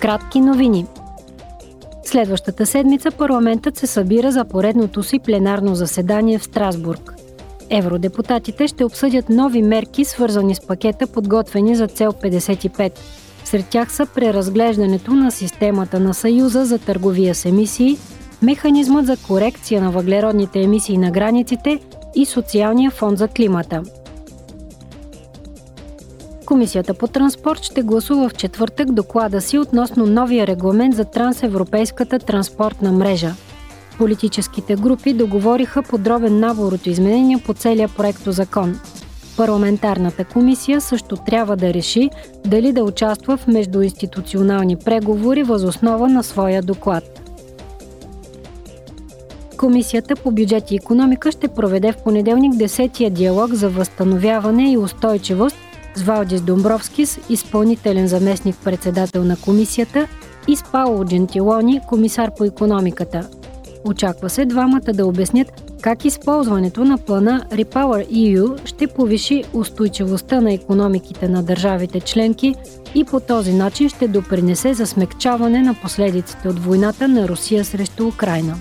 Кратки новини. Следващата седмица парламентът се събира за поредното си пленарно заседание в Страсбург. Евродепутатите ще обсъдят нови мерки, свързани с пакета, подготвени за цел 55. Сред тях са преразглеждането на системата на Съюза за търговия с емисии, механизмът за корекция на въглеродните емисии на границите и социалния фонд за климата – Комисията по транспорт ще гласува в четвъртък доклада си относно новия регламент за трансевропейската транспортна мрежа. Политическите групи договориха подробен набор от изменения по целия проекто закон. Парламентарната комисия също трябва да реши дали да участва в междуинституционални преговори възоснова на своя доклад. Комисията по бюджет и економика ще проведе в понеделник 10-я диалог за възстановяване и устойчивост – с Валдис Домбровскис, изпълнителен заместник председател на комисията, и с Пауло Джентилони, комисар по економиката. Очаква се двамата да обяснят как използването на плана Repower EU ще повиши устойчивостта на економиките на държавите членки и по този начин ще допринесе за смягчаване на последиците от войната на Русия срещу Украина.